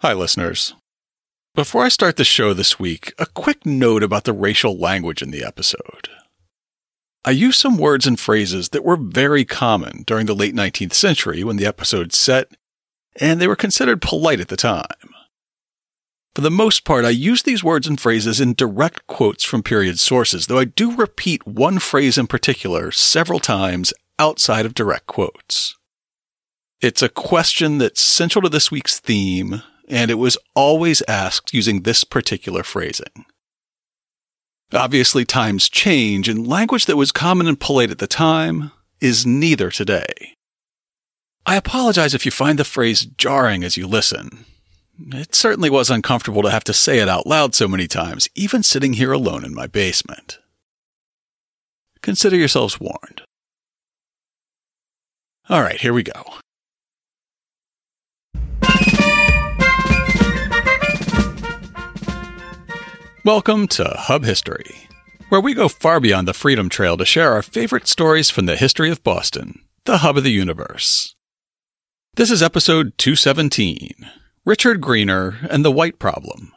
Hi, listeners. Before I start the show this week, a quick note about the racial language in the episode. I used some words and phrases that were very common during the late 19th century when the episode set, and they were considered polite at the time. For the most part, I use these words and phrases in direct quotes from period sources, though I do repeat one phrase in particular several times outside of direct quotes. It's a question that's central to this week's theme, and it was always asked using this particular phrasing. Obviously, times change, and language that was common and polite at the time is neither today. I apologize if you find the phrase jarring as you listen. It certainly was uncomfortable to have to say it out loud so many times, even sitting here alone in my basement. Consider yourselves warned. All right, here we go. Welcome to Hub History, where we go far beyond the Freedom Trail to share our favorite stories from the history of Boston, the hub of the universe. This is episode 217 Richard Greener and the White Problem.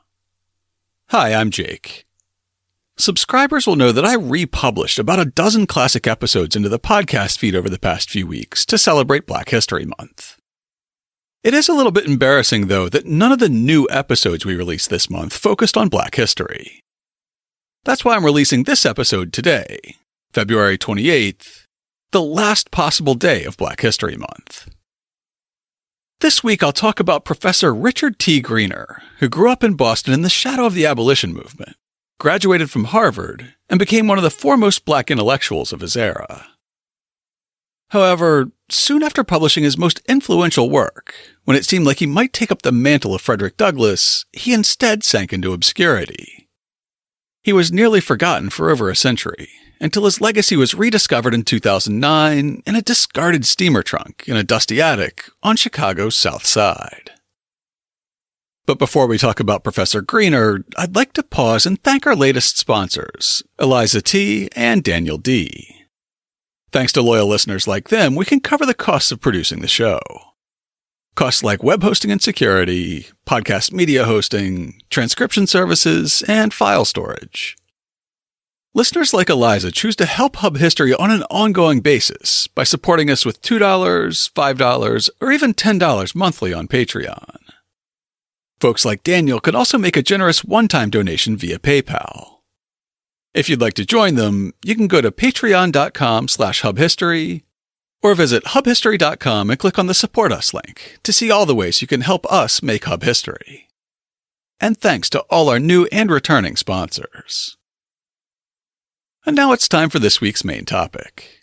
Hi, I'm Jake. Subscribers will know that I republished about a dozen classic episodes into the podcast feed over the past few weeks to celebrate Black History Month. It is a little bit embarrassing, though, that none of the new episodes we released this month focused on Black history. That's why I'm releasing this episode today, February 28th, the last possible day of Black History Month. This week I'll talk about Professor Richard T. Greener, who grew up in Boston in the shadow of the abolition movement, graduated from Harvard, and became one of the foremost black intellectuals of his era. However, soon after publishing his most influential work, when it seemed like he might take up the mantle of Frederick Douglass, he instead sank into obscurity. He was nearly forgotten for over a century, until his legacy was rediscovered in 2009 in a discarded steamer trunk in a dusty attic on Chicago's South Side. But before we talk about Professor Greener, I'd like to pause and thank our latest sponsors, Eliza T. and Daniel D. Thanks to loyal listeners like them, we can cover the costs of producing the show. Costs like web hosting and security, podcast media hosting, transcription services, and file storage. Listeners like Eliza choose to help Hub History on an ongoing basis by supporting us with $2, $5, or even $10 monthly on Patreon. Folks like Daniel can also make a generous one-time donation via PayPal. If you'd like to join them, you can go to patreon.com slash hubhistory or visit hubhistory.com and click on the Support Us link to see all the ways you can help us make Hub History. And thanks to all our new and returning sponsors. And now it's time for this week's main topic.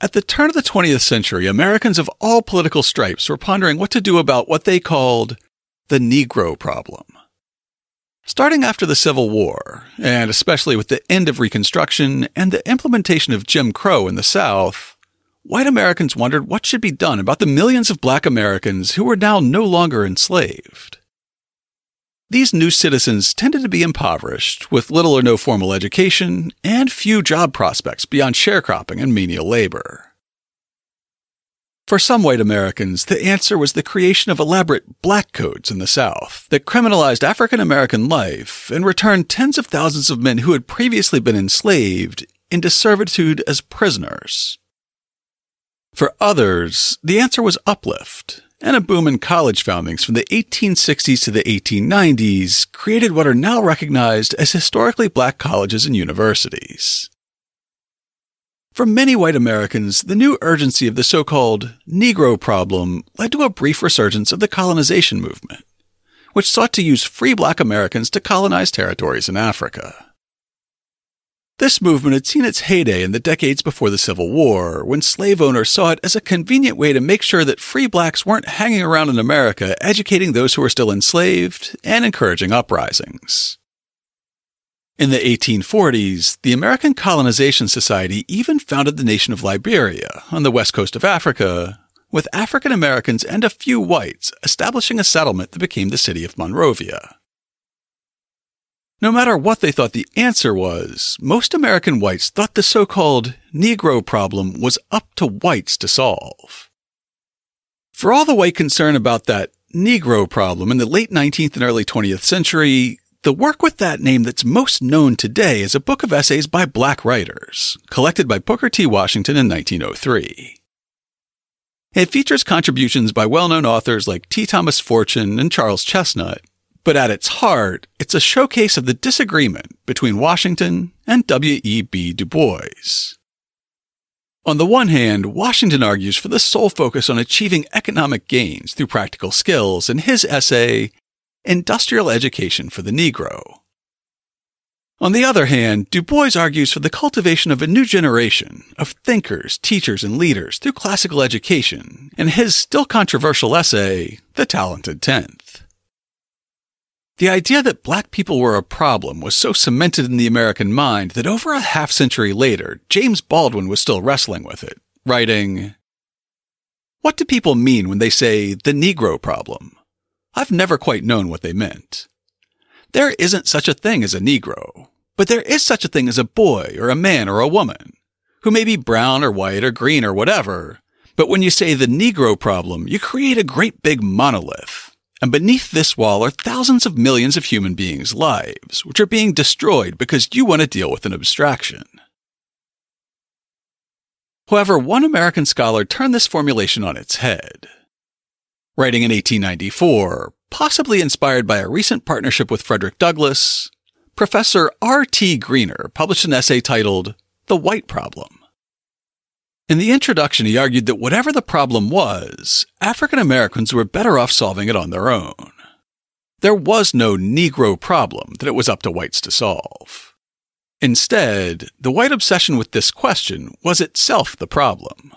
At the turn of the 20th century, Americans of all political stripes were pondering what to do about what they called the Negro problem. Starting after the Civil War, and especially with the end of Reconstruction and the implementation of Jim Crow in the South, white Americans wondered what should be done about the millions of black Americans who were now no longer enslaved. These new citizens tended to be impoverished, with little or no formal education, and few job prospects beyond sharecropping and menial labor. For some white Americans, the answer was the creation of elaborate black codes in the South that criminalized African American life and returned tens of thousands of men who had previously been enslaved into servitude as prisoners. For others, the answer was uplift, and a boom in college foundings from the 1860s to the 1890s created what are now recognized as historically black colleges and universities. For many white Americans, the new urgency of the so called Negro problem led to a brief resurgence of the colonization movement, which sought to use free black Americans to colonize territories in Africa. This movement had seen its heyday in the decades before the Civil War, when slave owners saw it as a convenient way to make sure that free blacks weren't hanging around in America educating those who were still enslaved and encouraging uprisings. In the 1840s, the American Colonization Society even founded the nation of Liberia on the west coast of Africa, with African Americans and a few whites establishing a settlement that became the city of Monrovia. No matter what they thought the answer was, most American whites thought the so called Negro problem was up to whites to solve. For all the white concern about that Negro problem in the late 19th and early 20th century, the work with that name that's most known today is a book of essays by black writers, collected by Booker T. Washington in 1903. It features contributions by well known authors like T. Thomas Fortune and Charles Chesnutt, but at its heart, it's a showcase of the disagreement between Washington and W.E.B. Du Bois. On the one hand, Washington argues for the sole focus on achieving economic gains through practical skills in his essay, Industrial Education for the Negro. On the other hand, Du Bois argues for the cultivation of a new generation of thinkers, teachers, and leaders through classical education in his still controversial essay, The Talented Tenth. The idea that black people were a problem was so cemented in the American mind that over a half century later, James Baldwin was still wrestling with it, writing, What do people mean when they say the Negro problem? I've never quite known what they meant. There isn't such a thing as a Negro, but there is such a thing as a boy or a man or a woman, who may be brown or white or green or whatever. But when you say the Negro problem, you create a great big monolith. And beneath this wall are thousands of millions of human beings' lives, which are being destroyed because you want to deal with an abstraction. However, one American scholar turned this formulation on its head. Writing in 1894, Possibly inspired by a recent partnership with Frederick Douglass, Professor R.T. Greener published an essay titled The White Problem. In the introduction, he argued that whatever the problem was, African Americans were better off solving it on their own. There was no Negro problem that it was up to whites to solve. Instead, the white obsession with this question was itself the problem.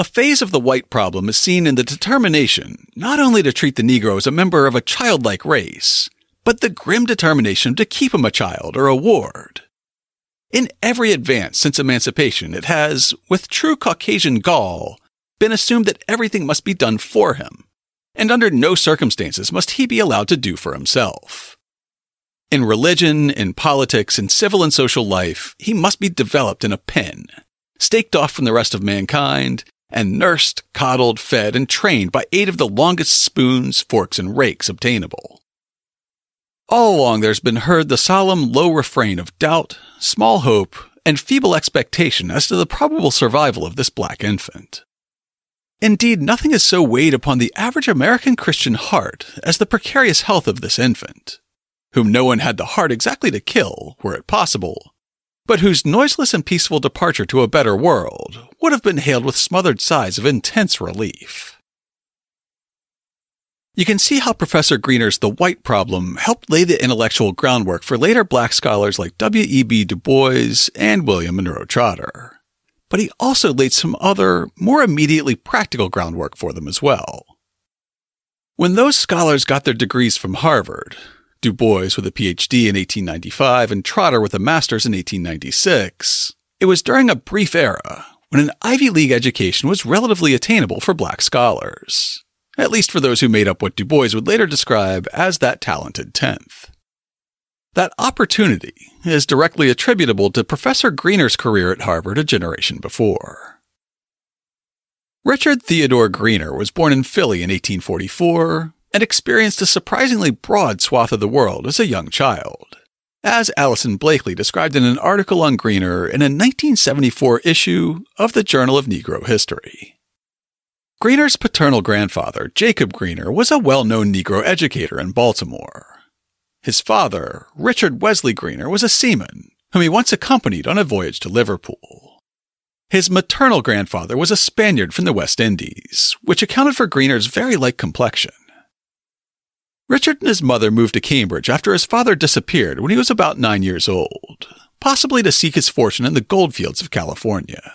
A phase of the white problem is seen in the determination not only to treat the Negro as a member of a childlike race, but the grim determination to keep him a child or a ward. In every advance since emancipation, it has, with true Caucasian gall, been assumed that everything must be done for him, and under no circumstances must he be allowed to do for himself. In religion, in politics, in civil and social life, he must be developed in a pen, staked off from the rest of mankind, and nursed, coddled, fed, and trained by eight of the longest spoons, forks, and rakes obtainable. All along there's been heard the solemn low refrain of doubt, small hope, and feeble expectation as to the probable survival of this black infant. Indeed, nothing has so weighed upon the average American Christian heart as the precarious health of this infant, whom no one had the heart exactly to kill, were it possible, but whose noiseless and peaceful departure to a better world would have been hailed with smothered sighs of intense relief. You can see how Professor Greener's The White Problem helped lay the intellectual groundwork for later black scholars like W.E.B. Du Bois and William Monroe Trotter. But he also laid some other, more immediately practical groundwork for them as well. When those scholars got their degrees from Harvard, Du Bois with a PhD in 1895 and Trotter with a master's in 1896, it was during a brief era when an Ivy League education was relatively attainable for black scholars, at least for those who made up what Du Bois would later describe as that talented tenth. That opportunity is directly attributable to Professor Greener's career at Harvard a generation before. Richard Theodore Greener was born in Philly in 1844 and experienced a surprisingly broad swath of the world as a young child. As Allison Blakely described in an article on Greener in a 1974 issue of the Journal of Negro History. Greener's paternal grandfather, Jacob Greener, was a well known Negro educator in Baltimore. His father, Richard Wesley Greener, was a seaman whom he once accompanied on a voyage to Liverpool. His maternal grandfather was a Spaniard from the West Indies, which accounted for Greener's very light complexion. Richard and his mother moved to Cambridge after his father disappeared when he was about nine years old, possibly to seek his fortune in the goldfields of California.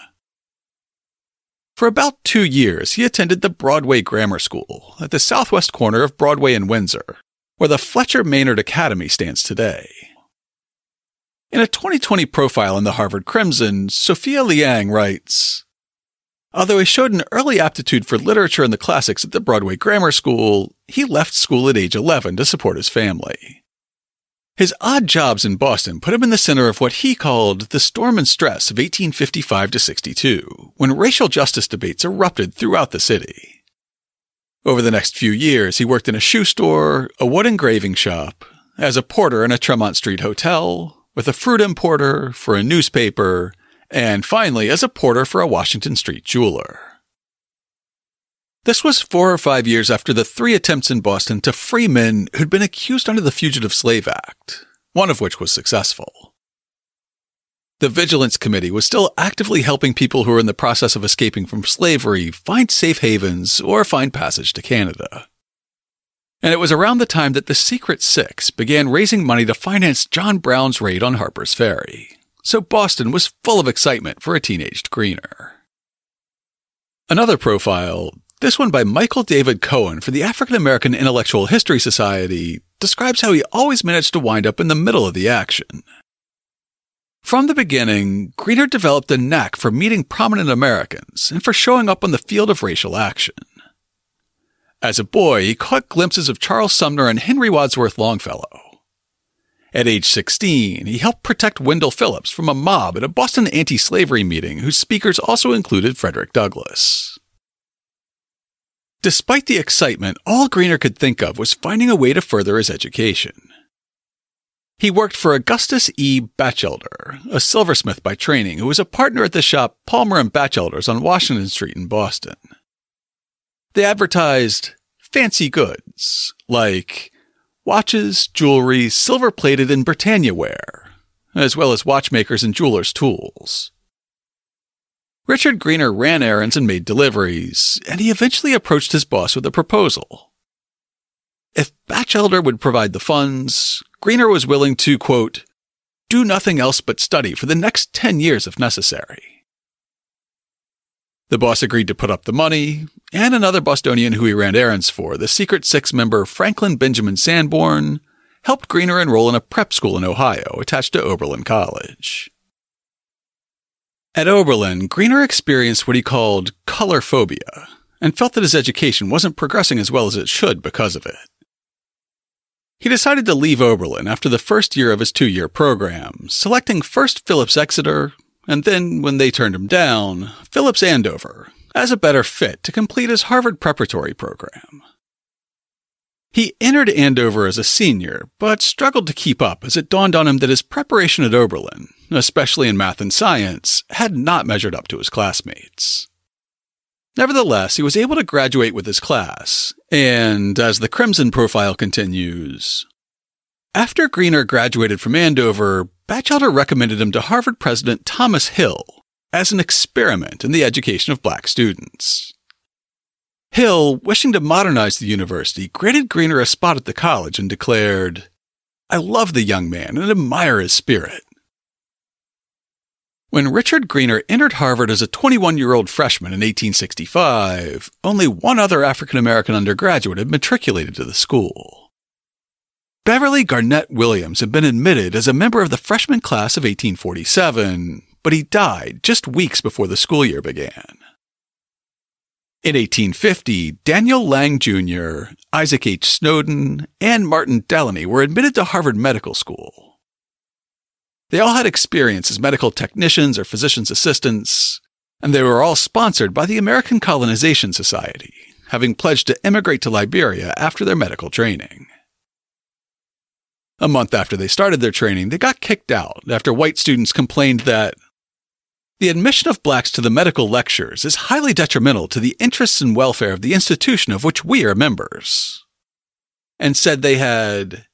For about two years, he attended the Broadway Grammar School at the southwest corner of Broadway and Windsor, where the Fletcher Maynard Academy stands today. In a 2020 profile in the Harvard Crimson, Sophia Liang writes Although he showed an early aptitude for literature and the classics at the Broadway Grammar School, he left school at age 11 to support his family. His odd jobs in Boston put him in the center of what he called the storm and stress of 1855 to 62, when racial justice debates erupted throughout the city. Over the next few years, he worked in a shoe store, a wood engraving shop, as a porter in a Tremont Street hotel, with a fruit importer, for a newspaper, and finally as a porter for a Washington Street jeweler. This was four or five years after the three attempts in Boston to free men who'd been accused under the Fugitive Slave Act, one of which was successful. The Vigilance Committee was still actively helping people who were in the process of escaping from slavery find safe havens or find passage to Canada. And it was around the time that the Secret Six began raising money to finance John Brown's raid on Harper's Ferry. So Boston was full of excitement for a teenaged Greener. Another profile, this one by Michael David Cohen for the African American Intellectual History Society describes how he always managed to wind up in the middle of the action. From the beginning, Greener developed a knack for meeting prominent Americans and for showing up on the field of racial action. As a boy, he caught glimpses of Charles Sumner and Henry Wadsworth Longfellow. At age 16, he helped protect Wendell Phillips from a mob at a Boston anti slavery meeting whose speakers also included Frederick Douglass. Despite the excitement, all Greener could think of was finding a way to further his education. He worked for Augustus E. Batchelder, a silversmith by training who was a partner at the shop Palmer and Batchelder's on Washington Street in Boston. They advertised fancy goods like watches, jewelry, silver plated, and Britannia ware, as well as watchmakers and jewelers' tools. Richard Greener ran errands and made deliveries, and he eventually approached his boss with a proposal. If Batchelder would provide the funds, Greener was willing to, quote, do nothing else but study for the next 10 years if necessary. The boss agreed to put up the money, and another Bostonian who he ran errands for, the Secret Six member Franklin Benjamin Sanborn, helped Greener enroll in a prep school in Ohio attached to Oberlin College. At Oberlin, Greener experienced what he called color phobia and felt that his education wasn't progressing as well as it should because of it. He decided to leave Oberlin after the first year of his two year program, selecting first Phillips Exeter, and then, when they turned him down, Phillips Andover, as a better fit to complete his Harvard preparatory program. He entered Andover as a senior, but struggled to keep up as it dawned on him that his preparation at Oberlin especially in math and science, had not measured up to his classmates. Nevertheless, he was able to graduate with his class, and as the Crimson profile continues, after Greener graduated from Andover, Batchelder recommended him to Harvard President Thomas Hill as an experiment in the education of black students. Hill, wishing to modernize the university, granted Greener a spot at the college and declared, I love the young man and admire his spirit. When Richard Greener entered Harvard as a 21 year old freshman in 1865, only one other African American undergraduate had matriculated to the school. Beverly Garnett Williams had been admitted as a member of the freshman class of 1847, but he died just weeks before the school year began. In 1850, Daniel Laing Jr., Isaac H. Snowden, and Martin Delany were admitted to Harvard Medical School. They all had experience as medical technicians or physician's assistants, and they were all sponsored by the American Colonization Society, having pledged to immigrate to Liberia after their medical training. A month after they started their training, they got kicked out after white students complained that the admission of blacks to the medical lectures is highly detrimental to the interests and welfare of the institution of which we are members, and said they had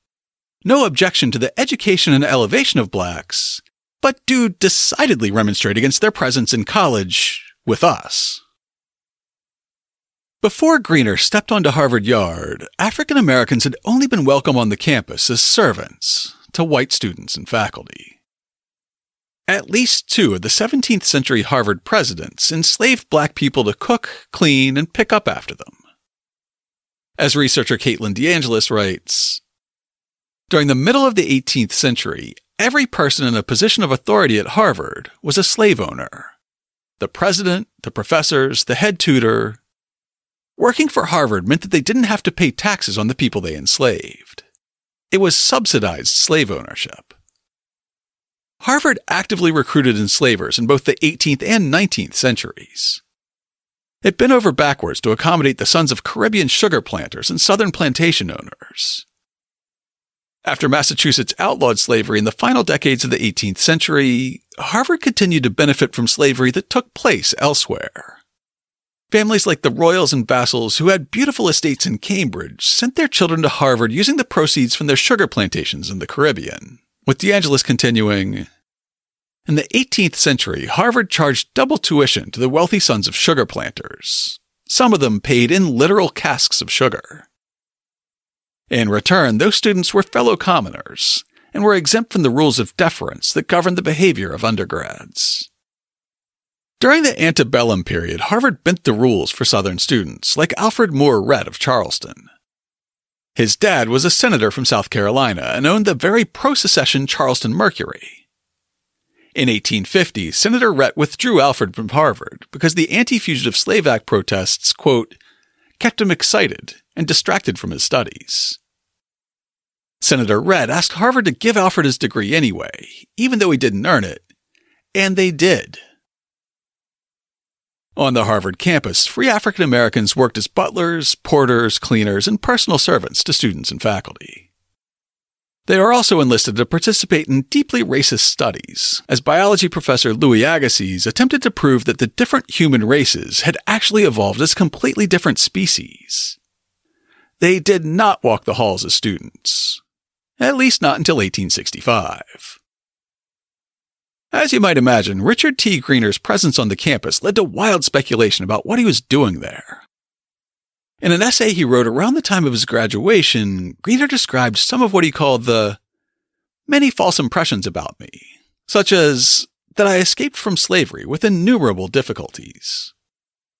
no objection to the education and elevation of blacks, but do decidedly remonstrate against their presence in college with us. Before Greener stepped onto Harvard Yard, African Americans had only been welcome on the campus as servants to white students and faculty. At least two of the 17th century Harvard presidents enslaved black people to cook, clean, and pick up after them. As researcher Caitlin DeAngelis writes, during the middle of the 18th century, every person in a position of authority at Harvard was a slave owner. The president, the professors, the head tutor. Working for Harvard meant that they didn't have to pay taxes on the people they enslaved. It was subsidized slave ownership. Harvard actively recruited enslavers in both the 18th and 19th centuries. It bent over backwards to accommodate the sons of Caribbean sugar planters and southern plantation owners. After Massachusetts outlawed slavery in the final decades of the 18th century, Harvard continued to benefit from slavery that took place elsewhere. Families like the Royalls and Vassalls, who had beautiful estates in Cambridge, sent their children to Harvard using the proceeds from their sugar plantations in the Caribbean. With DeAngelis continuing, in the 18th century, Harvard charged double tuition to the wealthy sons of sugar planters. Some of them paid in literal casks of sugar. In return, those students were fellow commoners and were exempt from the rules of deference that governed the behavior of undergrads. During the antebellum period, Harvard bent the rules for Southern students, like Alfred Moore Rhett of Charleston. His dad was a senator from South Carolina and owned the very pro secession Charleston Mercury. In 1850, Senator Rhett withdrew Alfred from Harvard because the Anti Fugitive Slave Act protests, quote, kept him excited and distracted from his studies. Senator Rhett asked Harvard to give Alfred his degree anyway, even though he didn't earn it, and they did. On the Harvard campus, free African Americans worked as butlers, porters, cleaners, and personal servants to students and faculty. They are also enlisted to participate in deeply racist studies, as biology professor Louis Agassiz attempted to prove that the different human races had actually evolved as completely different species. They did not walk the halls as students, at least not until 1865. As you might imagine, Richard T. Greener's presence on the campus led to wild speculation about what he was doing there. In an essay he wrote around the time of his graduation, Greener described some of what he called the many false impressions about me, such as that I escaped from slavery with innumerable difficulties,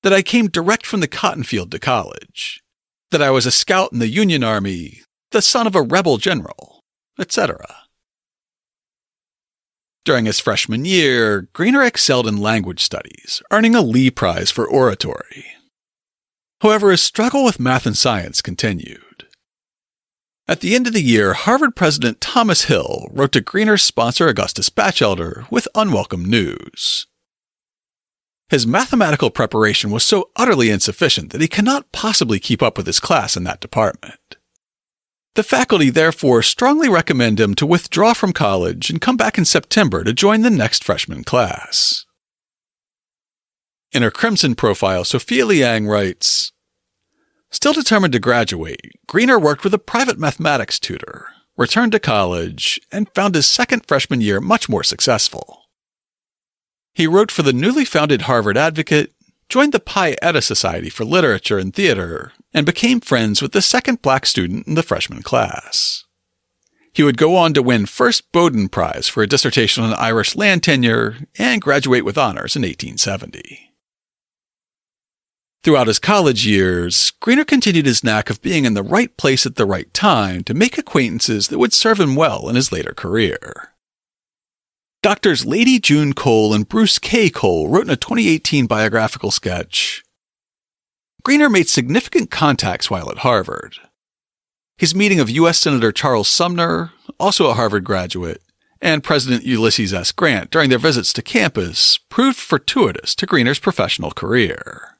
that I came direct from the cotton field to college, that I was a scout in the Union Army, the son of a rebel general, etc. During his freshman year, Greener excelled in language studies, earning a Lee Prize for oratory. However, his struggle with math and science continued. At the end of the year, Harvard President Thomas Hill wrote to Greener's sponsor Augustus Batchelder with unwelcome news. His mathematical preparation was so utterly insufficient that he cannot possibly keep up with his class in that department. The faculty therefore strongly recommend him to withdraw from college and come back in September to join the next freshman class. In her Crimson profile, Sophia Liang writes Still determined to graduate, Greener worked with a private mathematics tutor, returned to college, and found his second freshman year much more successful. He wrote for the newly founded Harvard Advocate, joined the Pi Eta Society for Literature and Theater, and became friends with the second black student in the freshman class. He would go on to win first Bowdoin Prize for a dissertation on Irish land tenure and graduate with honors in 1870. Throughout his college years, Greener continued his knack of being in the right place at the right time to make acquaintances that would serve him well in his later career. Doctors Lady June Cole and Bruce K. Cole wrote in a 2018 biographical sketch Greener made significant contacts while at Harvard. His meeting of U.S. Senator Charles Sumner, also a Harvard graduate, and President Ulysses S. Grant during their visits to campus proved fortuitous to Greener's professional career.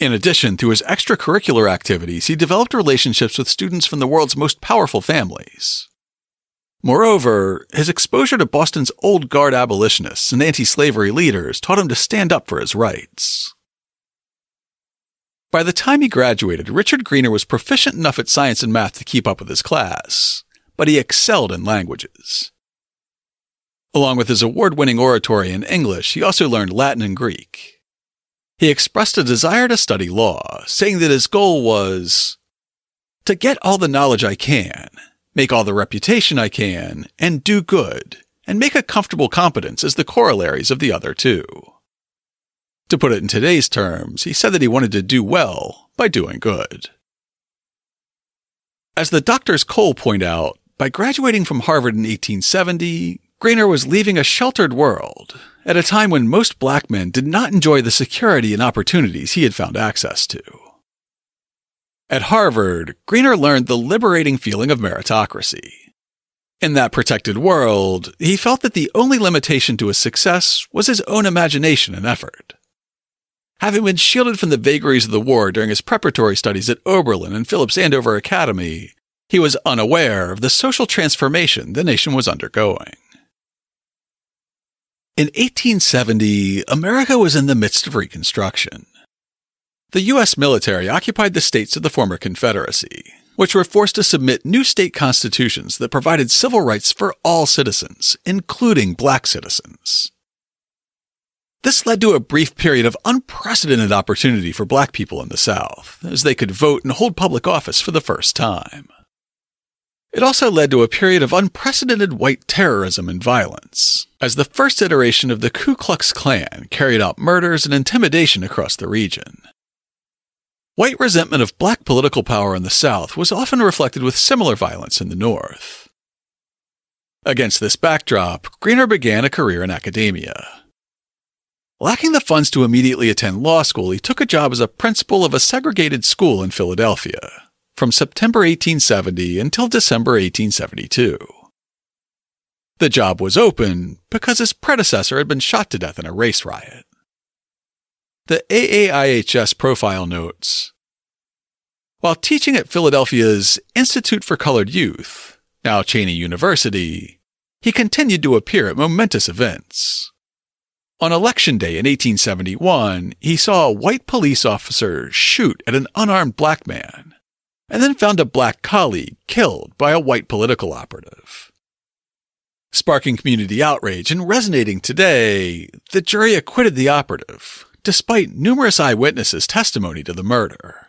In addition, through his extracurricular activities, he developed relationships with students from the world's most powerful families. Moreover, his exposure to Boston's old guard abolitionists and anti slavery leaders taught him to stand up for his rights. By the time he graduated, Richard Greener was proficient enough at science and math to keep up with his class, but he excelled in languages. Along with his award winning oratory in English, he also learned Latin and Greek. He expressed a desire to study law, saying that his goal was to get all the knowledge I can, make all the reputation I can, and do good, and make a comfortable competence as the corollaries of the other two. To put it in today's terms, he said that he wanted to do well by doing good. As the doctors Cole point out, by graduating from Harvard in 1870, Greener was leaving a sheltered world at a time when most black men did not enjoy the security and opportunities he had found access to. At Harvard, Greener learned the liberating feeling of meritocracy. In that protected world, he felt that the only limitation to his success was his own imagination and effort. Having been shielded from the vagaries of the war during his preparatory studies at Oberlin and Phillips Andover Academy, he was unaware of the social transformation the nation was undergoing. In 1870, America was in the midst of Reconstruction. The U.S. military occupied the states of the former Confederacy, which were forced to submit new state constitutions that provided civil rights for all citizens, including black citizens. This led to a brief period of unprecedented opportunity for black people in the South, as they could vote and hold public office for the first time. It also led to a period of unprecedented white terrorism and violence, as the first iteration of the Ku Klux Klan carried out murders and intimidation across the region. White resentment of black political power in the South was often reflected with similar violence in the North. Against this backdrop, Greener began a career in academia. Lacking the funds to immediately attend law school, he took a job as a principal of a segregated school in Philadelphia from September 1870 until December 1872. The job was open because his predecessor had been shot to death in a race riot. The AAIHS profile notes While teaching at Philadelphia's Institute for Colored Youth, now Cheyney University, he continued to appear at momentous events. On Election Day in 1871, he saw a white police officer shoot at an unarmed black man, and then found a black colleague killed by a white political operative. Sparking community outrage and resonating today, the jury acquitted the operative, despite numerous eyewitnesses' testimony to the murder.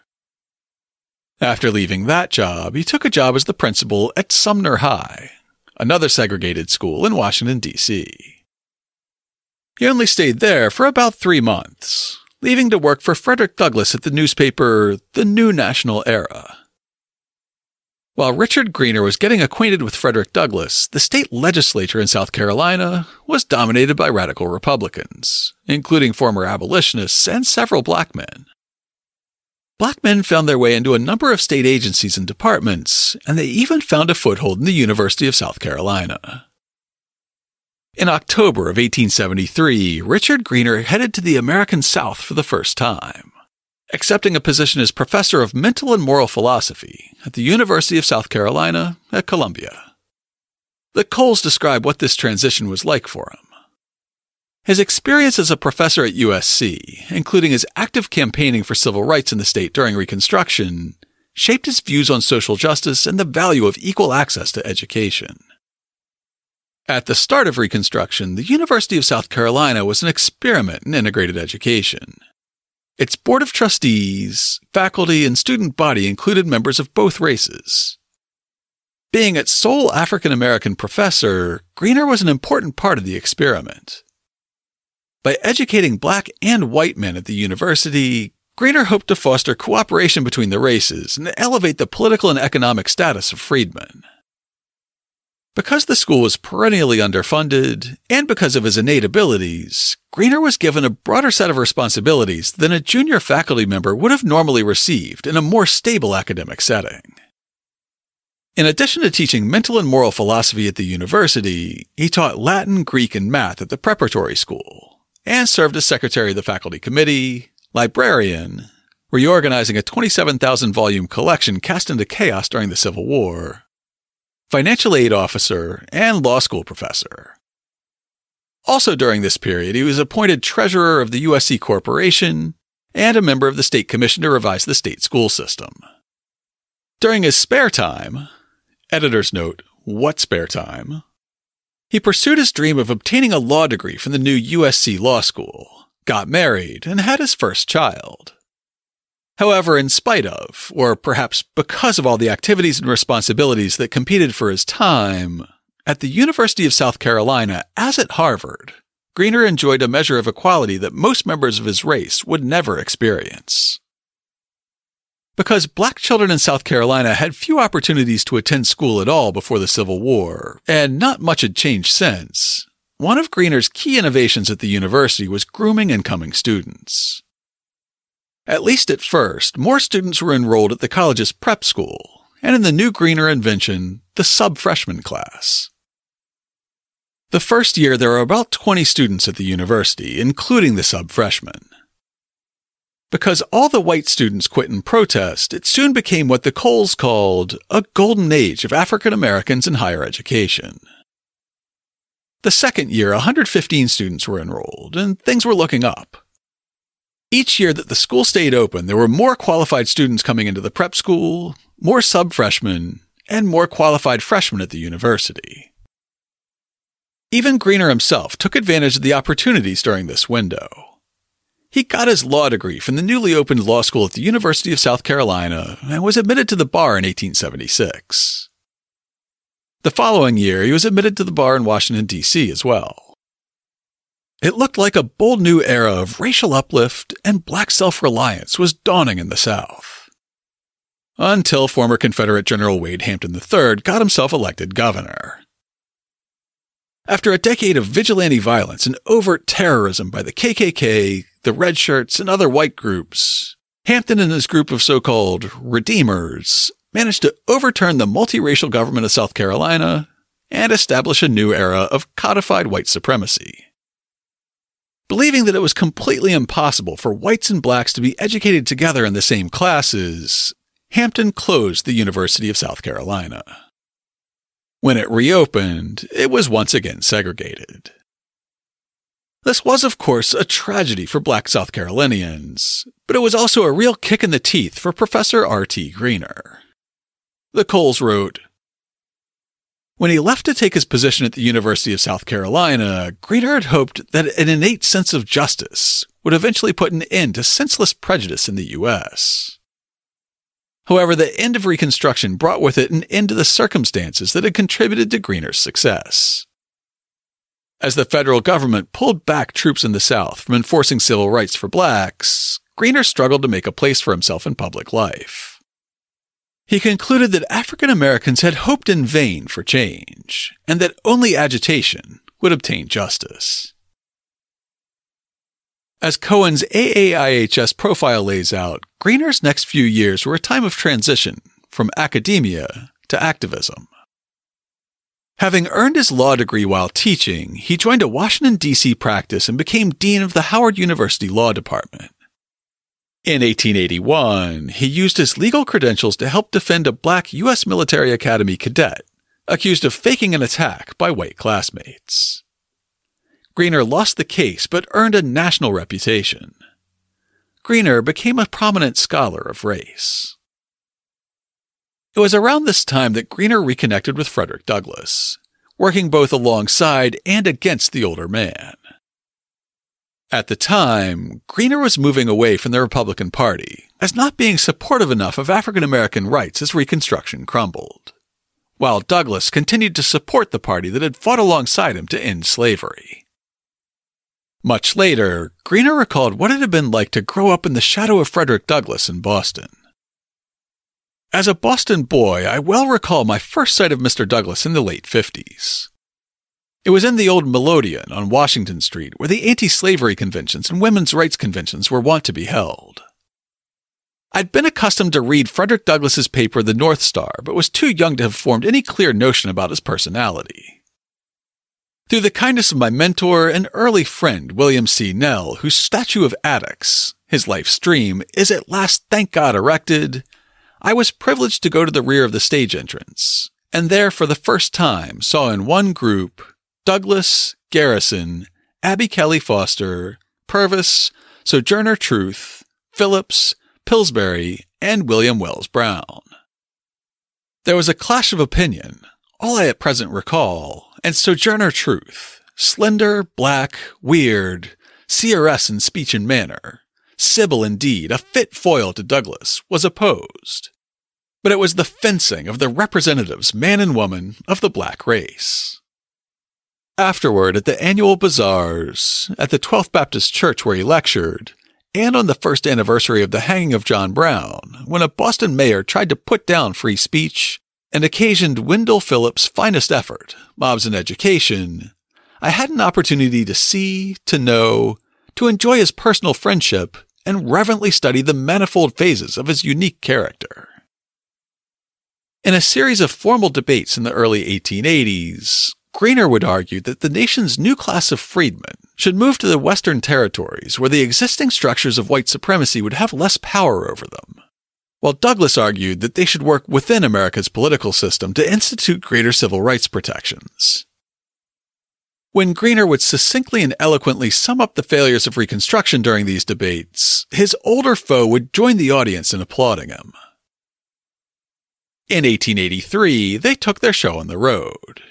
After leaving that job, he took a job as the principal at Sumner High, another segregated school in Washington, D.C. He only stayed there for about three months, leaving to work for Frederick Douglass at the newspaper The New National Era. While Richard Greener was getting acquainted with Frederick Douglass, the state legislature in South Carolina was dominated by radical Republicans, including former abolitionists and several black men. Black men found their way into a number of state agencies and departments, and they even found a foothold in the University of South Carolina. In October of 1873, Richard Greener headed to the American South for the first time accepting a position as professor of mental and moral philosophy at the University of South Carolina at Columbia. The Coles describe what this transition was like for him. His experience as a professor at USC, including his active campaigning for civil rights in the state during Reconstruction, shaped his views on social justice and the value of equal access to education. At the start of Reconstruction, the University of South Carolina was an experiment in integrated education. Its board of trustees, faculty, and student body included members of both races. Being its sole African American professor, Greener was an important part of the experiment. By educating black and white men at the university, Greener hoped to foster cooperation between the races and elevate the political and economic status of freedmen. Because the school was perennially underfunded, and because of his innate abilities, Greener was given a broader set of responsibilities than a junior faculty member would have normally received in a more stable academic setting. In addition to teaching mental and moral philosophy at the university, he taught Latin, Greek, and math at the preparatory school, and served as secretary of the faculty committee, librarian, reorganizing a 27,000 volume collection cast into chaos during the Civil War, financial aid officer, and law school professor. Also during this period, he was appointed treasurer of the USC Corporation and a member of the State Commission to revise the state school system. During his spare time, editor's note, what spare time? He pursued his dream of obtaining a law degree from the new USC Law School, got married, and had his first child. However, in spite of, or perhaps because of all the activities and responsibilities that competed for his time, at the University of South Carolina, as at Harvard, Greener enjoyed a measure of equality that most members of his race would never experience. Because black children in South Carolina had few opportunities to attend school at all before the Civil War, and not much had changed since, one of Greener's key innovations at the university was grooming incoming students. At least at first, more students were enrolled at the college's prep school, and in the new Greener invention, the sub freshman class. The first year, there were about 20 students at the university, including the sub freshmen. Because all the white students quit in protest, it soon became what the Coles called a golden age of African Americans in higher education. The second year, 115 students were enrolled, and things were looking up. Each year that the school stayed open, there were more qualified students coming into the prep school, more sub freshmen, and more qualified freshmen at the university. Even Greener himself took advantage of the opportunities during this window. He got his law degree from the newly opened law school at the University of South Carolina and was admitted to the bar in 1876. The following year, he was admitted to the bar in Washington, D.C. as well. It looked like a bold new era of racial uplift and black self reliance was dawning in the South. Until former Confederate General Wade Hampton III got himself elected governor. After a decade of vigilante violence and overt terrorism by the KKK, the Red Shirts, and other white groups, Hampton and his group of so-called Redeemers managed to overturn the multiracial government of South Carolina and establish a new era of codified white supremacy. Believing that it was completely impossible for whites and blacks to be educated together in the same classes, Hampton closed the University of South Carolina. When it reopened, it was once again segregated. This was, of course, a tragedy for black South Carolinians, but it was also a real kick in the teeth for Professor R.T. Greener. The Coles wrote, When he left to take his position at the University of South Carolina, Greener hoped that an innate sense of justice would eventually put an end to senseless prejudice in the U.S. However, the end of Reconstruction brought with it an end to the circumstances that had contributed to Greener's success. As the federal government pulled back troops in the South from enforcing civil rights for blacks, Greener struggled to make a place for himself in public life. He concluded that African Americans had hoped in vain for change, and that only agitation would obtain justice. As Cohen's AAIHS profile lays out, Greener's next few years were a time of transition from academia to activism. Having earned his law degree while teaching, he joined a Washington, D.C. practice and became Dean of the Howard University Law Department. In 1881, he used his legal credentials to help defend a black U.S. Military Academy cadet accused of faking an attack by white classmates. Greener lost the case but earned a national reputation. Greener became a prominent scholar of race. It was around this time that Greener reconnected with Frederick Douglass, working both alongside and against the older man. At the time, Greener was moving away from the Republican Party as not being supportive enough of African American rights as Reconstruction crumbled, while Douglass continued to support the party that had fought alongside him to end slavery. Much later, Greener recalled what it had been like to grow up in the shadow of Frederick Douglass in Boston. As a Boston boy, I well recall my first sight of Mr. Douglass in the late 50s. It was in the old Melodeon on Washington Street where the anti slavery conventions and women's rights conventions were wont to be held. I'd been accustomed to read Frederick Douglass's paper The North Star, but was too young to have formed any clear notion about his personality. Through the kindness of my mentor and early friend, William C. Nell, whose statue of Attucks, his life's dream, is at last, thank God, erected, I was privileged to go to the rear of the stage entrance, and there for the first time saw in one group Douglass, Garrison, Abby Kelley Foster, Purvis, Sojourner Truth, Phillips, Pillsbury, and William Wells Brown. There was a clash of opinion, all I at present recall, and Sojourner Truth, slender, black, weird, CRS in speech and manner, Sybil, indeed, a fit foil to Douglass, was opposed. But it was the fencing of the representatives, man and woman, of the black race. Afterward, at the annual bazaars, at the 12th Baptist Church where he lectured, and on the first anniversary of the hanging of John Brown, when a Boston mayor tried to put down free speech and occasioned Wendell Phillips' finest effort, Mobs and Education, I had an opportunity to see, to know, to enjoy his personal friendship, and reverently study the manifold phases of his unique character. In a series of formal debates in the early 1880s, Greener would argue that the nation's new class of freedmen should move to the Western territories where the existing structures of white supremacy would have less power over them. While Douglass argued that they should work within America's political system to institute greater civil rights protections. When Greener would succinctly and eloquently sum up the failures of Reconstruction during these debates, his older foe would join the audience in applauding him. In 1883, they took their show on the road,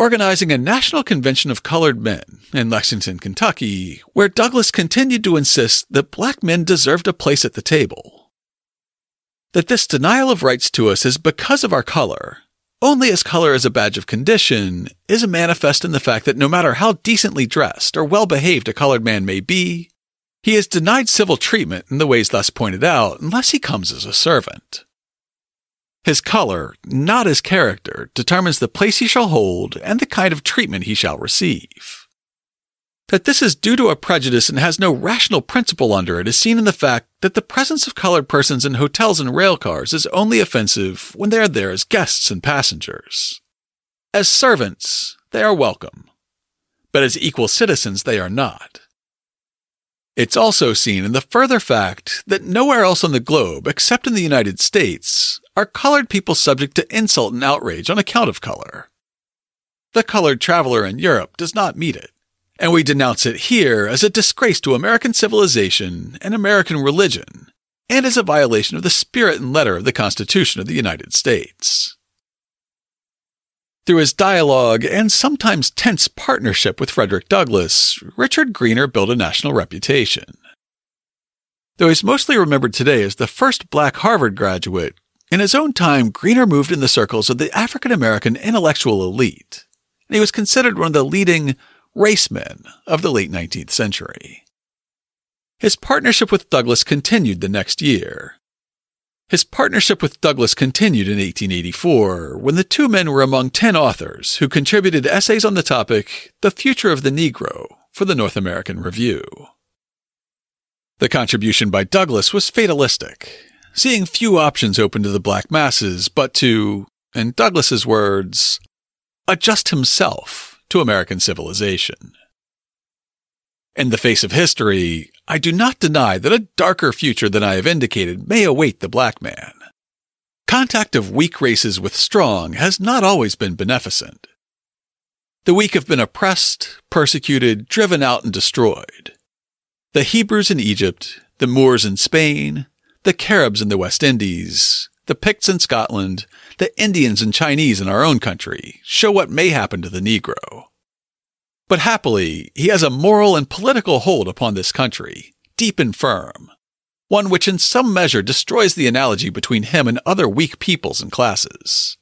organizing a national convention of colored men in Lexington, Kentucky, where Douglass continued to insist that black men deserved a place at the table. That this denial of rights to us is because of our color, only as color as a badge of condition is manifest in the fact that no matter how decently dressed or well behaved a colored man may be, he is denied civil treatment in the ways thus pointed out unless he comes as a servant. His color, not his character, determines the place he shall hold and the kind of treatment he shall receive. That this is due to a prejudice and has no rational principle under it is seen in the fact that the presence of colored persons in hotels and rail cars is only offensive when they are there as guests and passengers. As servants, they are welcome, but as equal citizens, they are not. It's also seen in the further fact that nowhere else on the globe, except in the United States, are colored people subject to insult and outrage on account of color. The colored traveler in Europe does not meet it and we denounce it here as a disgrace to American civilization and American religion, and as a violation of the spirit and letter of the Constitution of the United States. Through his dialogue and sometimes tense partnership with Frederick Douglass, Richard Greener built a national reputation. Though he's mostly remembered today as the first black Harvard graduate, in his own time, Greener moved in the circles of the African American intellectual elite, and he was considered one of the leading racemen of the late 19th century. His partnership with Douglass continued the next year. His partnership with Douglass continued in 1884 when the two men were among 10 authors who contributed essays on the topic The Future of the Negro for the North American Review. The contribution by Douglass was fatalistic, seeing few options open to the black masses but to, in Douglass's words, adjust himself to American civilization. In the face of history, I do not deny that a darker future than I have indicated may await the black man. Contact of weak races with strong has not always been beneficent. The weak have been oppressed, persecuted, driven out, and destroyed. The Hebrews in Egypt, the Moors in Spain, the Caribs in the West Indies, the Picts in Scotland, the Indians and Chinese in our own country show what may happen to the Negro. But happily, he has a moral and political hold upon this country, deep and firm, one which in some measure destroys the analogy between him and other weak peoples and classes.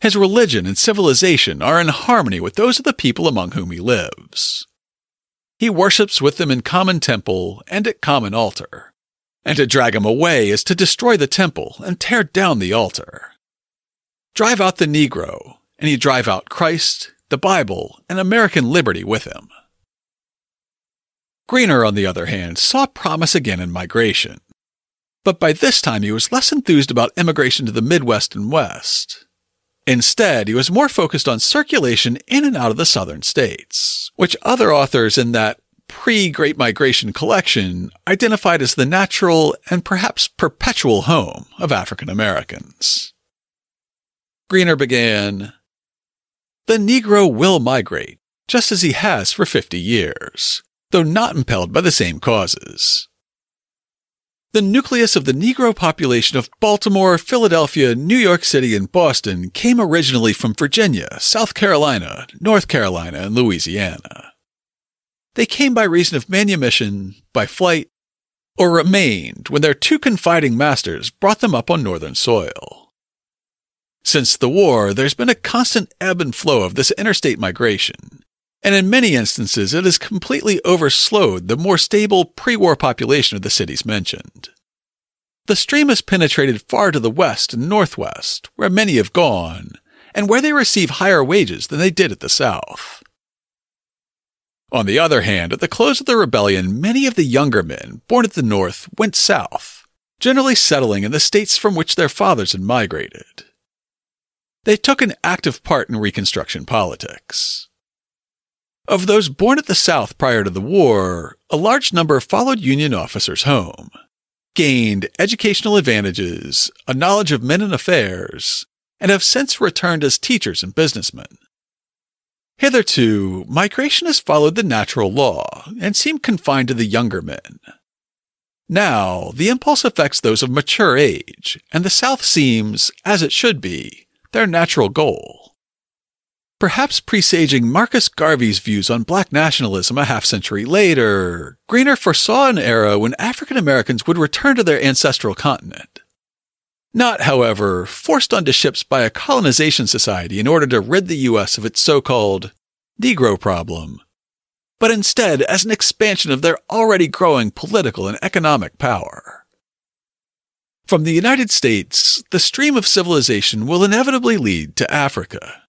His religion and civilization are in harmony with those of the people among whom he lives. He worships with them in common temple and at common altar and to drag him away is to destroy the temple and tear down the altar. Drive out the Negro, and you drive out Christ, the Bible, and American liberty with him. Greener, on the other hand, saw promise again in migration. But by this time he was less enthused about immigration to the Midwest and West. Instead, he was more focused on circulation in and out of the southern states, which other authors in that pre Great Migration collection identified as the natural and perhaps perpetual home of African Americans. Greener began The Negro will migrate, just as he has for 50 years, though not impelled by the same causes. The nucleus of the Negro population of Baltimore, Philadelphia, New York City, and Boston came originally from Virginia, South Carolina, North Carolina, and Louisiana. They came by reason of manumission, by flight, or remained when their too confiding masters brought them up on northern soil. Since the war, there's been a constant ebb and flow of this interstate migration, and in many instances it has completely overslowed the more stable pre-war population of the cities mentioned. The stream has penetrated far to the west and northwest, where many have gone, and where they receive higher wages than they did at the south. On the other hand, at the close of the rebellion, many of the younger men born at the North went south, generally settling in the states from which their fathers had migrated. they took an active part in Reconstruction politics. Of those born at the South prior to the war, a large number followed Union officers home, gained educational advantages, a knowledge of men and affairs, and have since returned as teachers and businessmen. Hitherto, migration has followed the natural law and seemed confined to the younger men. Now, the impulse affects those of mature age, and the South seems, as it should be, their natural goal. Perhaps presaging Marcus Garvey's views on black nationalism a half century later, Greener foresaw an era when African Americans would return to their ancestral continent. Not, however, forced onto ships by a colonization society in order to rid the U.S. of its so called Negro problem, but instead as an expansion of their already growing political and economic power. From the United States, the stream of civilization will inevitably lead to Africa.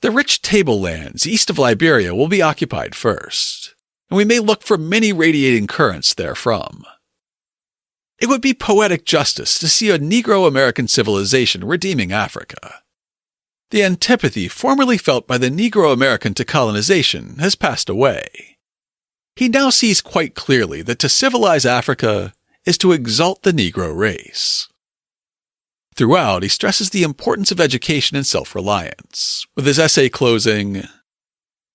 The rich tablelands east of Liberia will be occupied first, and we may look for many radiating currents therefrom. It would be poetic justice to see a Negro American civilization redeeming Africa. The antipathy formerly felt by the Negro American to colonization has passed away. He now sees quite clearly that to civilize Africa is to exalt the Negro race. Throughout, he stresses the importance of education and self reliance, with his essay closing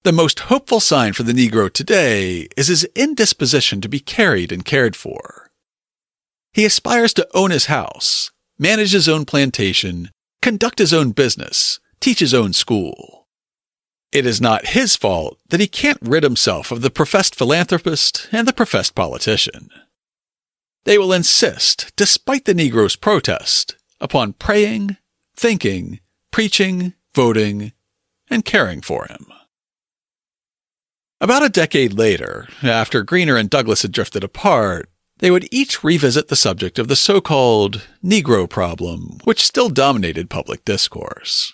The most hopeful sign for the Negro today is his indisposition to be carried and cared for. He aspires to own his house, manage his own plantation, conduct his own business, teach his own school. It is not his fault that he can't rid himself of the professed philanthropist and the professed politician. They will insist, despite the Negro's protest, upon praying, thinking, preaching, voting, and caring for him. About a decade later, after Greener and Douglass had drifted apart, they would each revisit the subject of the so called Negro problem, which still dominated public discourse.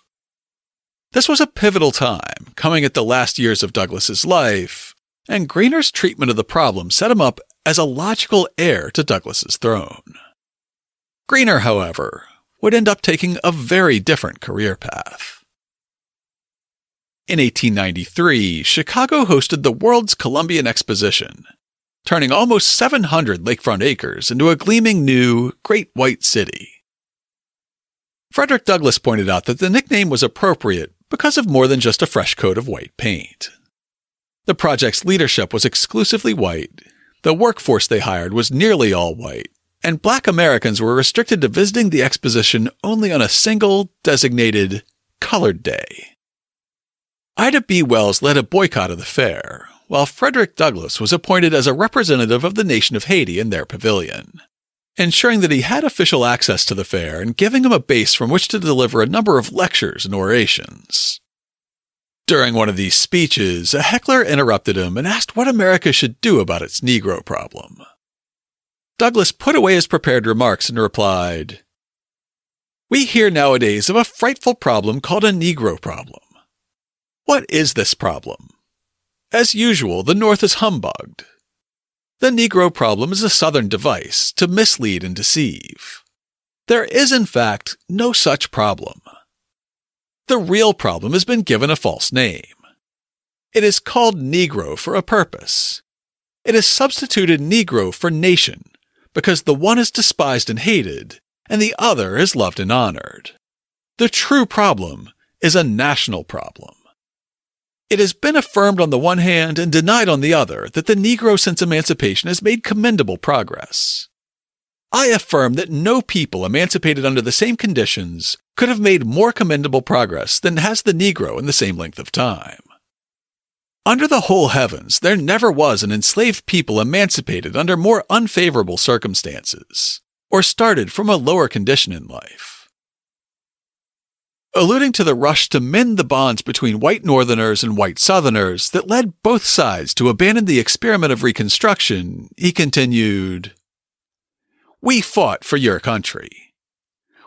This was a pivotal time, coming at the last years of Douglass's life, and Greener's treatment of the problem set him up as a logical heir to Douglass's throne. Greener, however, would end up taking a very different career path. In 1893, Chicago hosted the World's Columbian Exposition, turning almost 700 lakefront acres into a gleaming new Great White City. Frederick Douglass pointed out that the nickname was appropriate because of more than just a fresh coat of white paint. The project's leadership was exclusively white, the workforce they hired was nearly all white, and black Americans were restricted to visiting the exposition only on a single, designated, colored day. Ida B. Wells led a boycott of the fair, while Frederick Douglass was appointed as a representative of the nation of Haiti in their pavilion, ensuring that he had official access to the fair and giving him a base from which to deliver a number of lectures and orations. During one of these speeches, a heckler interrupted him and asked what America should do about its Negro problem. Douglass put away his prepared remarks and replied, We hear nowadays of a frightful problem called a Negro problem. What is this problem? As usual, the North is humbugged. The Negro problem is a Southern device to mislead and deceive. There is, in fact, no such problem. The real problem has been given a false name. It is called Negro for a purpose. It has substituted Negro for nation because the one is despised and hated, and the other is loved and honored. The true problem is a national problem. It has been affirmed on the one hand and denied on the other that the Negro since emancipation has made commendable progress. I affirm that no people emancipated under the same conditions could have made more commendable progress than has the Negro in the same length of time. Under the whole heavens, there never was an enslaved people emancipated under more unfavorable circumstances, or started from a lower condition in life. Alluding to the rush to mend the bonds between white Northerners and white Southerners that led both sides to abandon the experiment of Reconstruction, he continued, We fought for your country.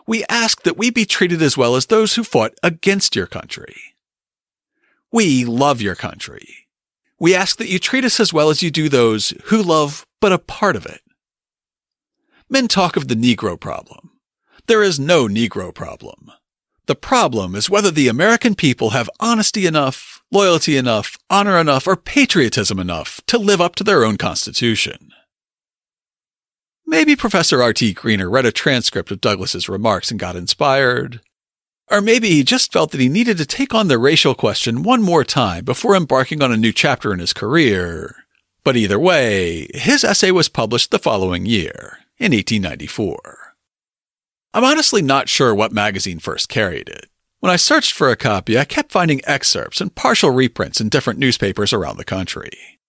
We ask that we be treated as well as those who fought against your country. We love your country. We ask that you treat us as well as you do those who love but a part of it. Men talk of the Negro problem. There is no Negro problem. The problem is whether the American people have honesty enough, loyalty enough, honor enough, or patriotism enough to live up to their own constitution. Maybe Professor R.T. Greener read a transcript of Douglass's remarks and got inspired. Or maybe he just felt that he needed to take on the racial question one more time before embarking on a new chapter in his career. But either way, his essay was published the following year, in 1894. I'm honestly not sure what magazine first carried it. When I searched for a copy, I kept finding excerpts and partial reprints in different newspapers around the country.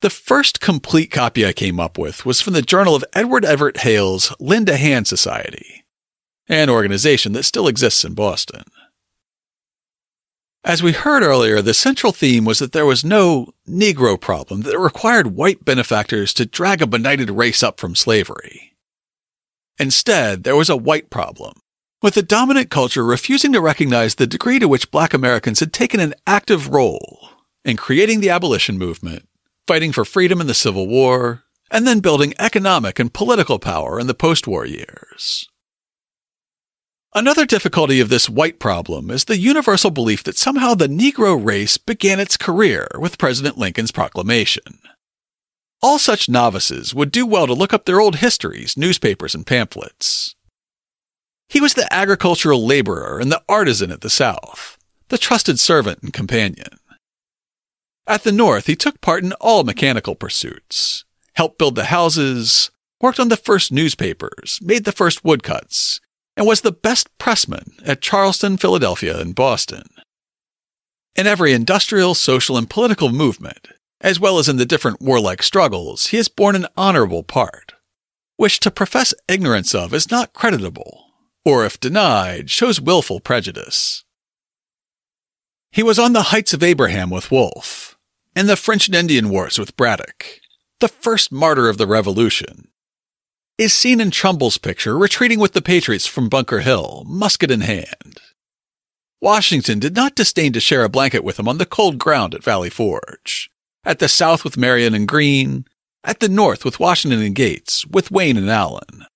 The first complete copy I came up with was from the Journal of Edward Everett Hale's Lend a Hand Society, an organization that still exists in Boston. As we heard earlier, the central theme was that there was no Negro problem that required white benefactors to drag a benighted race up from slavery. Instead, there was a white problem, with the dominant culture refusing to recognize the degree to which black Americans had taken an active role in creating the abolition movement, fighting for freedom in the Civil War, and then building economic and political power in the post war years. Another difficulty of this white problem is the universal belief that somehow the Negro race began its career with President Lincoln's proclamation. All such novices would do well to look up their old histories, newspapers, and pamphlets. He was the agricultural laborer and the artisan at the South, the trusted servant and companion. At the North, he took part in all mechanical pursuits, helped build the houses, worked on the first newspapers, made the first woodcuts, and was the best pressman at Charleston, Philadelphia, and Boston. In every industrial, social, and political movement, as well as in the different warlike struggles, he has borne an honorable part, which to profess ignorance of is not creditable, or if denied, shows wilful prejudice. He was on the Heights of Abraham with Wolfe, in the French and Indian Wars with Braddock, the first martyr of the Revolution, is seen in Trumbull's picture retreating with the Patriots from Bunker Hill, musket in hand. Washington did not disdain to share a blanket with him on the cold ground at Valley Forge, at the south with Marion and Greene, at the north with Washington and Gates, with Wayne and Allen.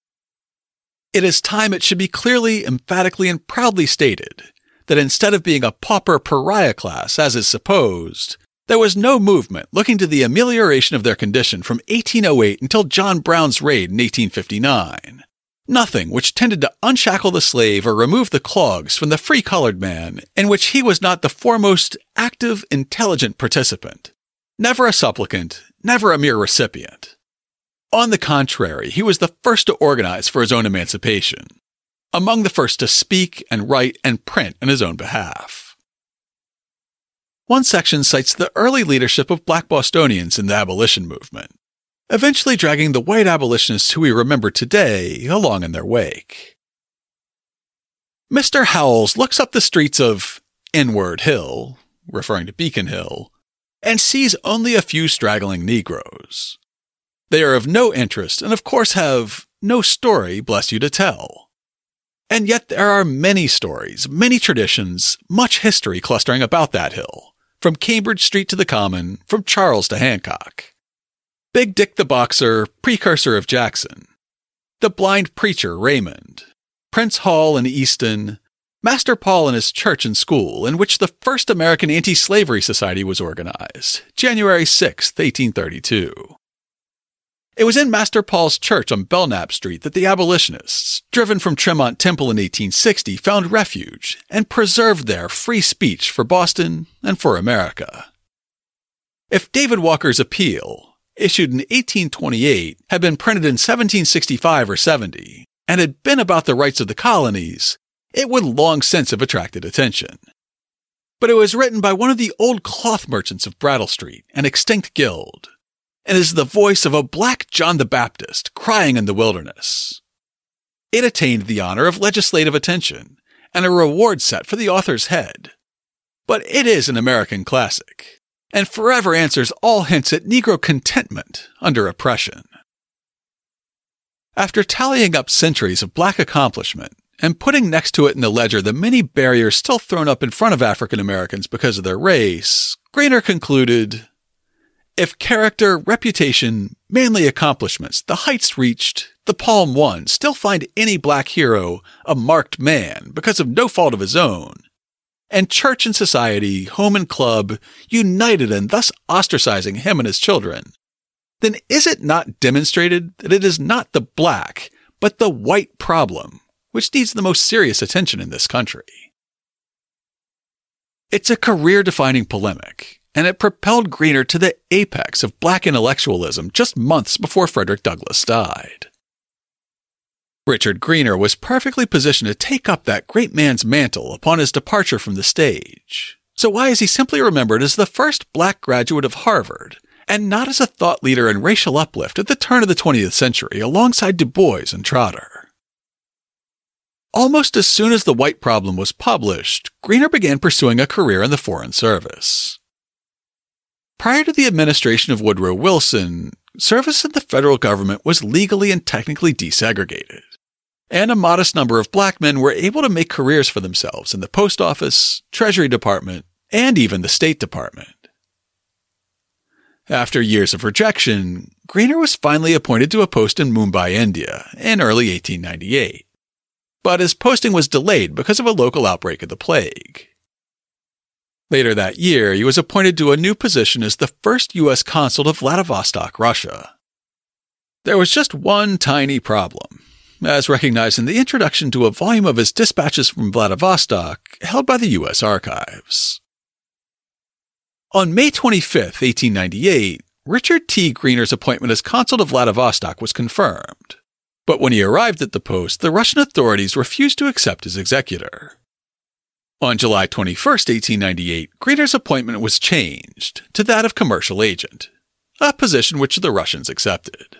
It is time it should be clearly, emphatically, and proudly stated that instead of being a pauper pariah class, as is supposed, there was no movement looking to the amelioration of their condition from 1808 until John Brown's raid in 1859. Nothing which tended to unshackle the slave or remove the clogs from the free colored man, in which he was not the foremost active, intelligent participant. Never a supplicant, never a mere recipient. On the contrary, he was the first to organize for his own emancipation, among the first to speak and write and print in his own behalf. One section cites the early leadership of black Bostonians in the abolition movement, eventually dragging the white abolitionists who we remember today along in their wake. Mr. Howells looks up the streets of Inward Hill, referring to Beacon Hill, and sees only a few straggling Negroes. They are of no interest and, of course, have no story, bless you, to tell. And yet there are many stories, many traditions, much history clustering about that hill, from Cambridge Street to the Common, from Charles to Hancock. Big Dick the Boxer, precursor of Jackson. The Blind Preacher, Raymond. Prince Hall and Easton. Master Paul and his church and school, in which the first American Anti Slavery Society was organized, January 6, 1832. It was in Master Paul's church on Belknap Street that the abolitionists, driven from Tremont Temple in 1860, found refuge and preserved there free speech for Boston and for America. If David Walker's appeal, issued in 1828, had been printed in 1765 or 70, and had been about the rights of the colonies, it would long since have attracted attention. But it was written by one of the old cloth merchants of Brattle Street, an extinct guild, and is the voice of a black John the Baptist crying in the wilderness. It attained the honor of legislative attention and a reward set for the author's head. But it is an American classic, and forever answers all hints at Negro contentment under oppression. After tallying up centuries of black accomplishment and putting next to it in the ledger the many barriers still thrown up in front of African Americans because of their race, Greener concluded If character, reputation, manly accomplishments, the heights reached, the palm won, still find any black hero a marked man because of no fault of his own, and church and society, home and club, united in thus ostracizing him and his children, then is it not demonstrated that it is not the black, but the white problem which needs the most serious attention in this country? It's a career defining polemic, and it propelled Greener to the apex of black intellectualism just months before Frederick Douglass died. Richard Greener was perfectly positioned to take up that great man's mantle upon his departure from the stage. So why is he simply remembered as the first black graduate of Harvard, and not as a thought leader in racial uplift at the turn of the 20th century alongside Du Bois and Trotter? Almost as soon as The White Problem was published, Greener began pursuing a career in the Foreign Service. Prior to the administration of Woodrow Wilson, service in the federal government was legally and technically desegregated and a modest number of black men were able to make careers for themselves in the post office, treasury department, and even the state department. After years of rejection, Greener was finally appointed to a post in Mumbai, India, in early 1898. But his posting was delayed because of a local outbreak of the plague. Later that year, he was appointed to a new position as the first U.S. consul to Vladivostok, Russia. There was just one tiny problem as recognized in the introduction to a volume of his dispatches from Vladivostok held by the U.S. Archives. On May 25, 1898, Richard T. Greener's appointment as consul to Vladivostok was confirmed. But when he arrived at the post, the Russian authorities refused to accept his exequatur. On July 21, 1898, Greener's appointment was changed to that of commercial agent, a position which the Russians accepted.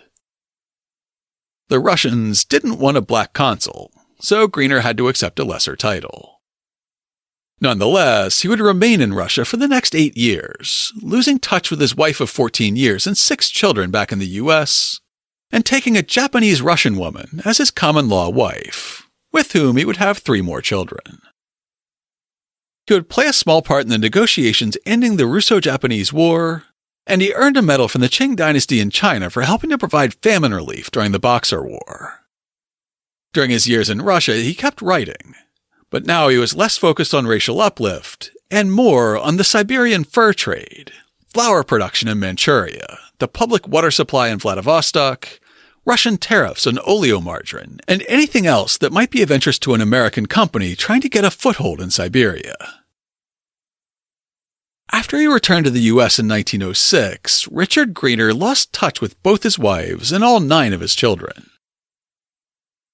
The Russians didn't want a black consul, so Greener had to accept a lesser title. Nonetheless, he would remain in Russia for the next eight years, losing touch with his wife of 14 years and six children back in the US, and taking a Japanese Russian woman as his common law wife, with whom he would have three more children. He would play a small part in the negotiations ending the Russo Japanese War and he earned a medal from the Qing dynasty in China for helping to provide famine relief during the Boxer War. During his years in Russia, he kept writing, but now he was less focused on racial uplift and more on the Siberian fur trade, flour production in Manchuria, the public water supply in Vladivostok, Russian tariffs on oleomargarine, and anything else that might be of interest to an American company trying to get a foothold in Siberia. After he returned to the U.S. in 1906, Richard Greener lost touch with both his wives and all nine of his children.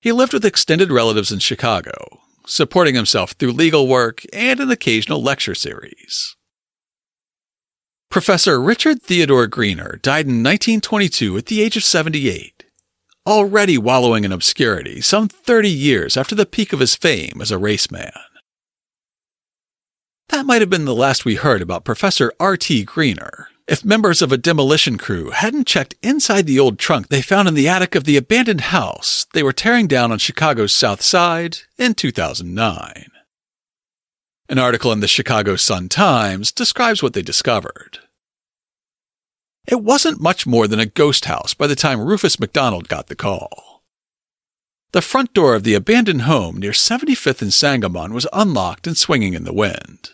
He lived with extended relatives in Chicago, supporting himself through legal work and an occasional lecture series. Professor Richard Theodore Greener died in 1922 at the age of 78, already wallowing in obscurity some 30 years after the peak of his fame as a raceman. That might have been the last we heard about Professor R.T. Greener, if members of a demolition crew hadn't checked inside the old trunk they found in the attic of the abandoned house they were tearing down on Chicago's South Side in 2009. An article in the Chicago Sun-Times describes what they discovered. It wasn't much more than a ghost house by the time Rufus McDonald got the call. The front door of the abandoned home near 75th and Sangamon was unlocked and swinging in the wind.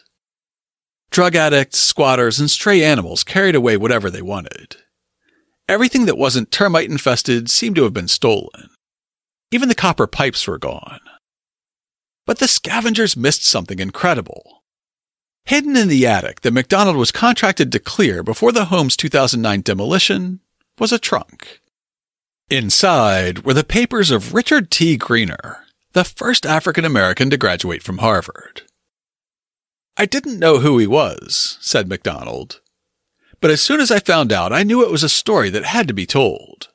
Drug addicts, squatters, and stray animals carried away whatever they wanted. Everything that wasn't termite infested seemed to have been stolen. Even the copper pipes were gone. But the scavengers missed something incredible. Hidden in the attic that McDonald was contracted to clear before the home's 2009 demolition was a trunk. Inside were the papers of Richard T. Greener, the first African American to graduate from Harvard. I didn't know who he was, said McDonald. But as soon as I found out, I knew it was a story that had to be told.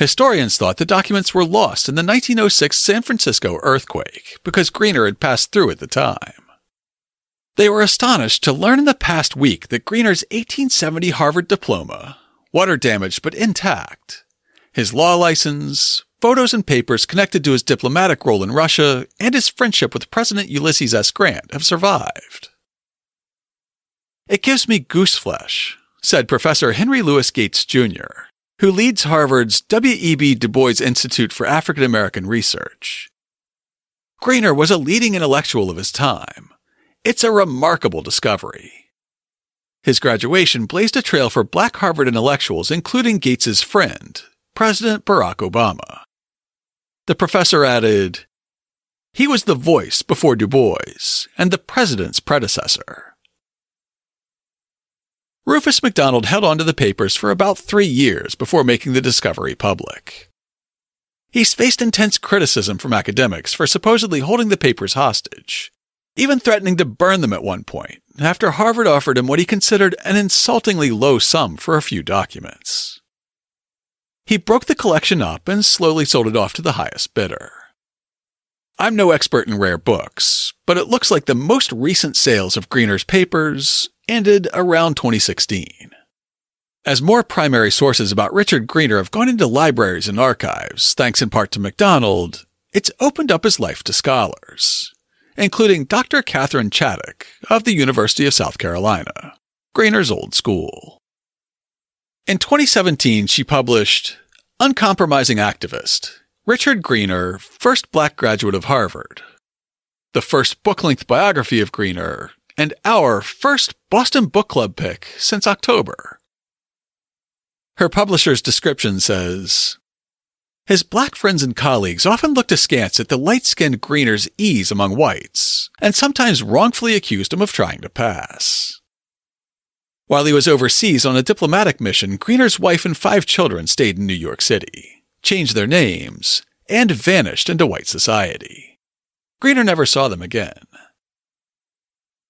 Historians thought the documents were lost in the 1906 San Francisco earthquake because Greener had passed through at the time. They were astonished to learn in the past week that Greener's 1870 Harvard diploma, water damaged but intact, his law license, photos and papers connected to his diplomatic role in Russia and his friendship with President Ulysses S. Grant have survived. It gives me gooseflesh, said Professor Henry Louis Gates Jr., who leads Harvard's W.E.B. Du Bois Institute for African American Research. Greener was a leading intellectual of his time. It's a remarkable discovery. His graduation blazed a trail for black Harvard intellectuals, including Gates's friend, President Barack Obama. The professor added, He was the voice before Du Bois and the president's predecessor. Rufus MacDonald held on to the papers for about three years before making the discovery public. He's faced intense criticism from academics for supposedly holding the papers hostage, even threatening to burn them at one point, after Harvard offered him what he considered an insultingly low sum for a few documents. He broke the collection up and slowly sold it off to the highest bidder. I'm no expert in rare books, but it looks like the most recent sales of Greener's papers ended around 2016. As more primary sources about Richard Greener have gone into libraries and archives, thanks in part to MacDonald, it's opened up his life to scholars, including Dr. Katherine Chaddock of the University of South Carolina, Greener's old school. In 2017, she published Uncompromising Activist Richard Greener, first black graduate of Harvard, the first book length biography of Greener, and our first Boston Book Club pick since October. Her publisher's description says His black friends and colleagues often looked askance at the light skinned Greener's ease among whites, and sometimes wrongfully accused him of trying to pass. While he was overseas on a diplomatic mission, Greener's wife and five children stayed in New York City, changed their names, and vanished into white society. Greener never saw them again.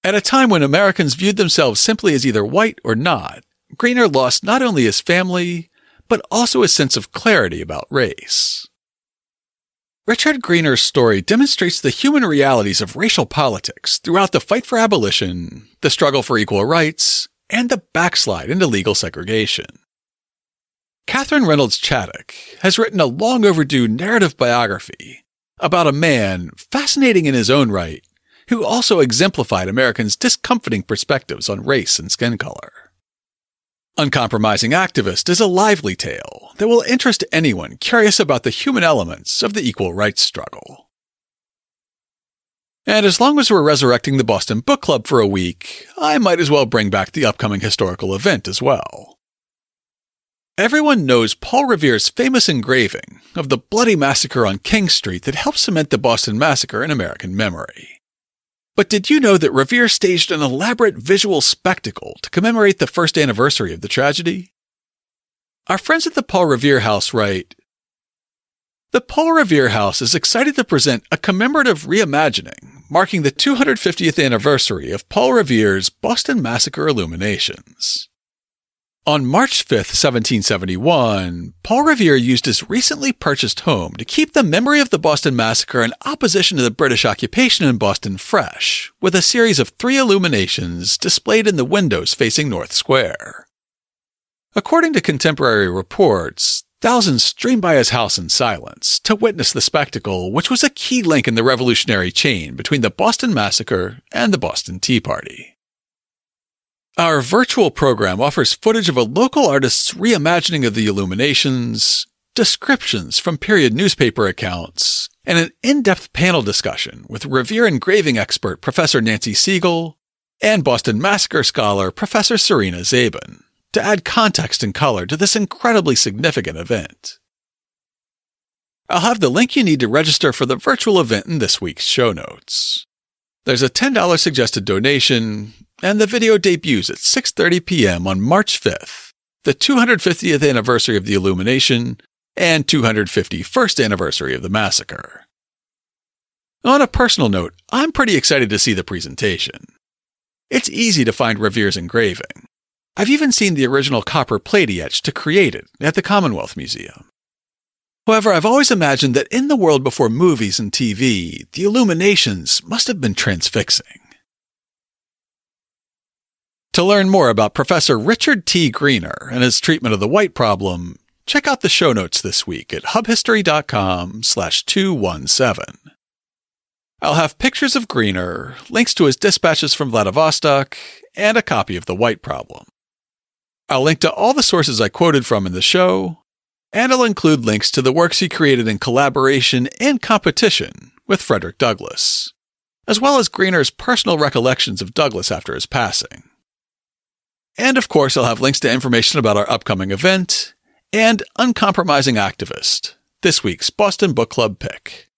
At a time when Americans viewed themselves simply as either white or not, Greener lost not only his family, but also his sense of clarity about race. Richard Greener's story demonstrates the human realities of racial politics throughout the fight for abolition, the struggle for equal rights, and the backslide into legal segregation. Katherine Reynolds Chaddock has written a long overdue narrative biography about a man fascinating in his own right who also exemplified Americans' discomforting perspectives on race and skin color. Uncompromising Activist is a lively tale that will interest anyone curious about the human elements of the equal rights struggle. And as long as we're resurrecting the Boston Book Club for a week, I might as well bring back the upcoming historical event as well. Everyone knows Paul Revere's famous engraving of the bloody massacre on King Street that helped cement the Boston Massacre in American memory. But did you know that Revere staged an elaborate visual spectacle to commemorate the first anniversary of the tragedy? Our friends at the Paul Revere House write The Paul Revere House is excited to present a commemorative reimagining marking the 250th anniversary of Paul Revere's Boston Massacre illuminations. On March 5, 1771, Paul Revere used his recently purchased home to keep the memory of the Boston Massacre and opposition to the British occupation in Boston fresh, with a series of three illuminations displayed in the windows facing North Square. According to contemporary reports, thousands streamed by his house in silence to witness the spectacle, which was a key link in the revolutionary chain between the Boston Massacre and the Boston Tea Party. Our virtual program offers footage of a local artist's reimagining of the illuminations, descriptions from period newspaper accounts, and an in-depth panel discussion with Revere engraving expert Professor Nancy Siegel and Boston Massacre scholar Professor Serena Zabin to add context and color to this incredibly significant event. I'll have the link you need to register for the virtual event in this week's show notes. There's a $10 suggested donation, and the video debuts at 6:30 p.m. on March 5th, the 250th anniversary of the Illumination and 251st anniversary of the massacre. On a personal note, I'm pretty excited to see the presentation. It's easy to find Revere's engraving. I've even seen the original copper plate he etched to create it at the Commonwealth Museum. However, I've always imagined that in the world before movies and TV, the illuminations must have been transfixing. To learn more about Professor Richard T. Greener and his treatment of the white problem, check out the show notes this week at hubhistory.com slash 217. I'll have pictures of Greener, links to his dispatches from Vladivostok, and a copy of The White Problem. I'll link to all the sources I quoted from in the show, and I'll include links to the works he created in collaboration and competition with Frederick Douglass, as well as Greener's personal recollections of Douglass after his passing. And of course, I'll have links to information about our upcoming event and Uncompromising Activist, this week's Boston Book Club pick.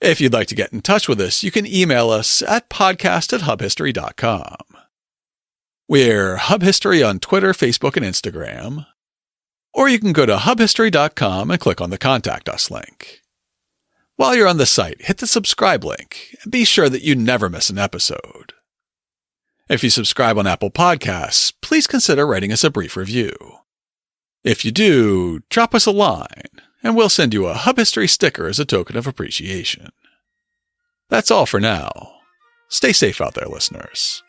If you'd like to get in touch with us, you can email us at podcast at hubhistory.com. We're Hub History on Twitter, Facebook, and Instagram. Or you can go to hubhistory.com and click on the Contact Us link. While you're on the site, hit the subscribe link and be sure that you never miss an episode. If you subscribe on Apple Podcasts, please consider writing us a brief review. If you do, drop us a line, and we'll send you a Hub History sticker as a token of appreciation. That's all for now. Stay safe out there, listeners.